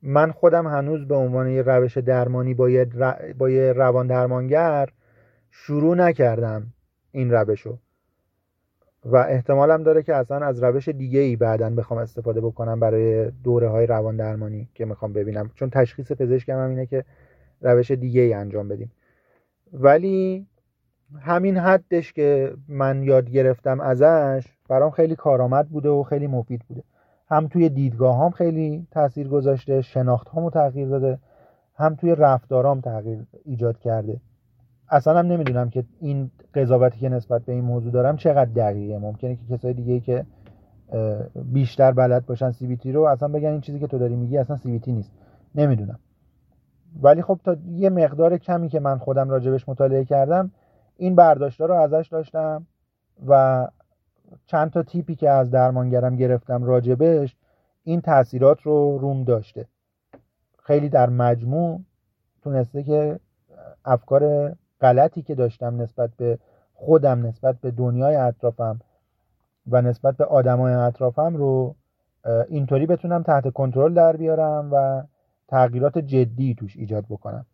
Speaker 1: من خودم هنوز به عنوان یه روش درمانی با یه, با یه روان درمانگر شروع نکردم این روشو. و احتمالم داره که اصلا از روش دیگه ای بعدا بخوام استفاده بکنم برای دوره های روان درمانی که می‌خوام ببینم. چون تشخیص پزشکم هم اینه که روش دیگه ای انجام بدیم. ولی همین حدش که من یاد گرفتم ازش برام خیلی کارآمد بوده و خیلی مفید بوده. هم توی دیدگاه هم خیلی تاثیر گذاشته شناخت هامو تغییر داده هم توی رفتارام تغییر ایجاد کرده. اصلا هم نمی‌دونم که این قضاوتی که نسبت به این موضوع دارم چقدر دقیقه. ممکنه که کسای دیگه که بیشتر بلد باشن سی رو اصلا بگن این چیزی که تو داری میگی اصلا سی نیست. نمی‌دونم. ولی خب تا یه مقدار کمی که من خودم راجبش مطالعه کردم این برداشتا رو ازش داشتم و چند تا تیپی که از درمانگرم گرفتم راجبش این تاثیرات رو روم داشته. خیلی در مجموع تونسته که افکار غلطی که داشتم نسبت به خودم نسبت به دنیای اطرافم و نسبت به آدمای اطرافم رو اینطوری بتونم تحت کنترل در بیارم و تغییرات جدی توش ایجاد بکنم.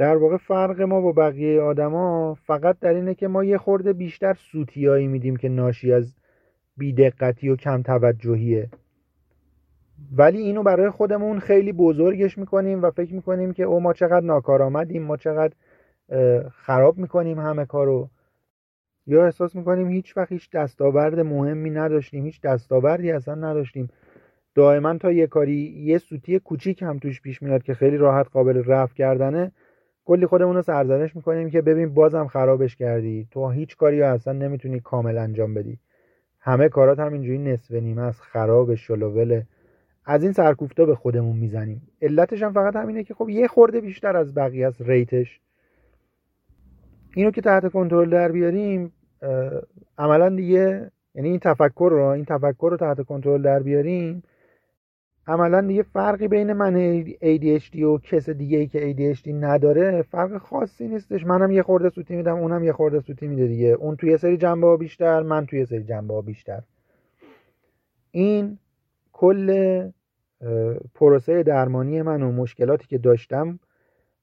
Speaker 1: در واقع فرق ما با بقیه آدما فقط در اینه که ما یه خورده بیشتر سوتیایی میدیم که ناشی از بیدقتی و کم توجهیه. ولی اینو برای خودمون خیلی بزرگش می‌کنیم و فکر می‌کنیم که او ما چقدر ناکارآمدیم ما چقدر خراب می‌کنیم همه کارو. یا احساس می‌کنیم هیچ وقت هیچ دستاورد مهمی نداشتیم هیچ دستاوردی اصلا نداشتیم. دائما تا یه کاری یه سوتی کوچیک هم توش پیش میاد که خیلی راحت قابل رفع کردنه. کلی خودمون رو سرزنش می‌کنیم که ببین بازم خرابش کردی. تو هیچ کاری اصلا نمی‌تونی کامل انجام بدی. همه کارات همینجوری نصف نیمه از خراب شلوول از این سرکوفتا به خودمون می‌زنیم. علتش هم فقط همینه که خب یه خورده بیشتر از بقیه از ریتش. اینو که تحت کنترل در بیاریم عملا دیگه یعنی این تفکر رو این تفکر رو تحت کنترل در بیاریم عملا دیگه فرقی بین من ADHD و کس دیگه ای که ADHD نداره فرق خاصی نیستش. منم یه خورده سوتی میدم اونم یه خورده سوتی میده دیگه. اون توی سری جنبه ها بیشتر من توی سری جنبه ها بیشتر. این کل پروسه درمانی من و مشکلاتی که داشتم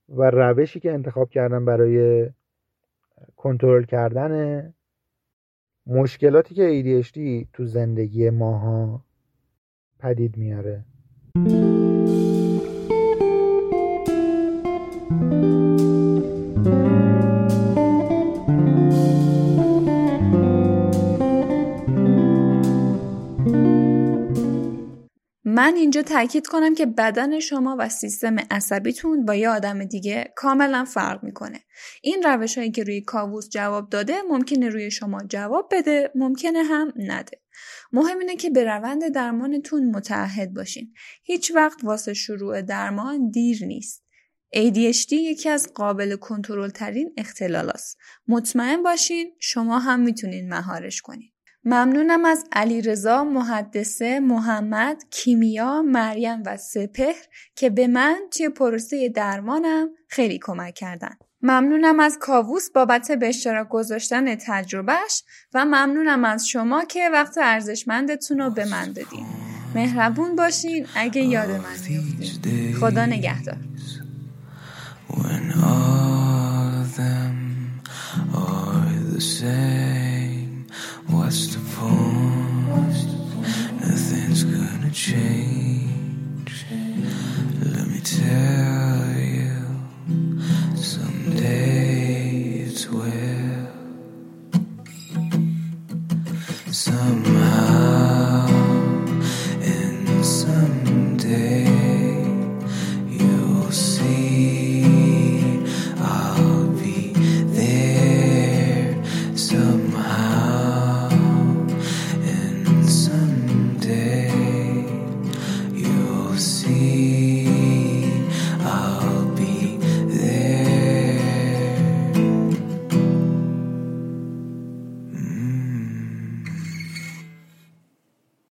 Speaker 1: و روشی که انتخاب کردم برای کنترل کردن مشکلاتی که ADHD تو زندگی ماها پدید میاره
Speaker 2: من اینجا تاکید کنم که بدن شما و سیستم عصبیتون با یه آدم دیگه کاملا فرق می‌کنه. این روش هایی که روی کاووس جواب داده ممکنه روی شما جواب بده ممکنه هم نده. مهم اینه که به روند درمانتون متعهد باشین. هیچ وقت واسه شروع درمان دیر نیست. ADHD یکی از قابل کنترل ترین اختلال مطمئن باشین شما هم می‌تونین مهارش کنین. ممنونم از علیرضا محدثه محمد کیمیا مریم و سپهر که به من توی پروسه درمانم خیلی کمک کردن ممنونم از کاووس بابت به اشتراک گذاشتن تجربهش و ممنونم از شما که وقت ارزشمندتون رو به من دادین مهربون باشین اگه یاد من خدا نگهدار What's the point? Nothing's gonna change. Let me tell someday it will. Somehow.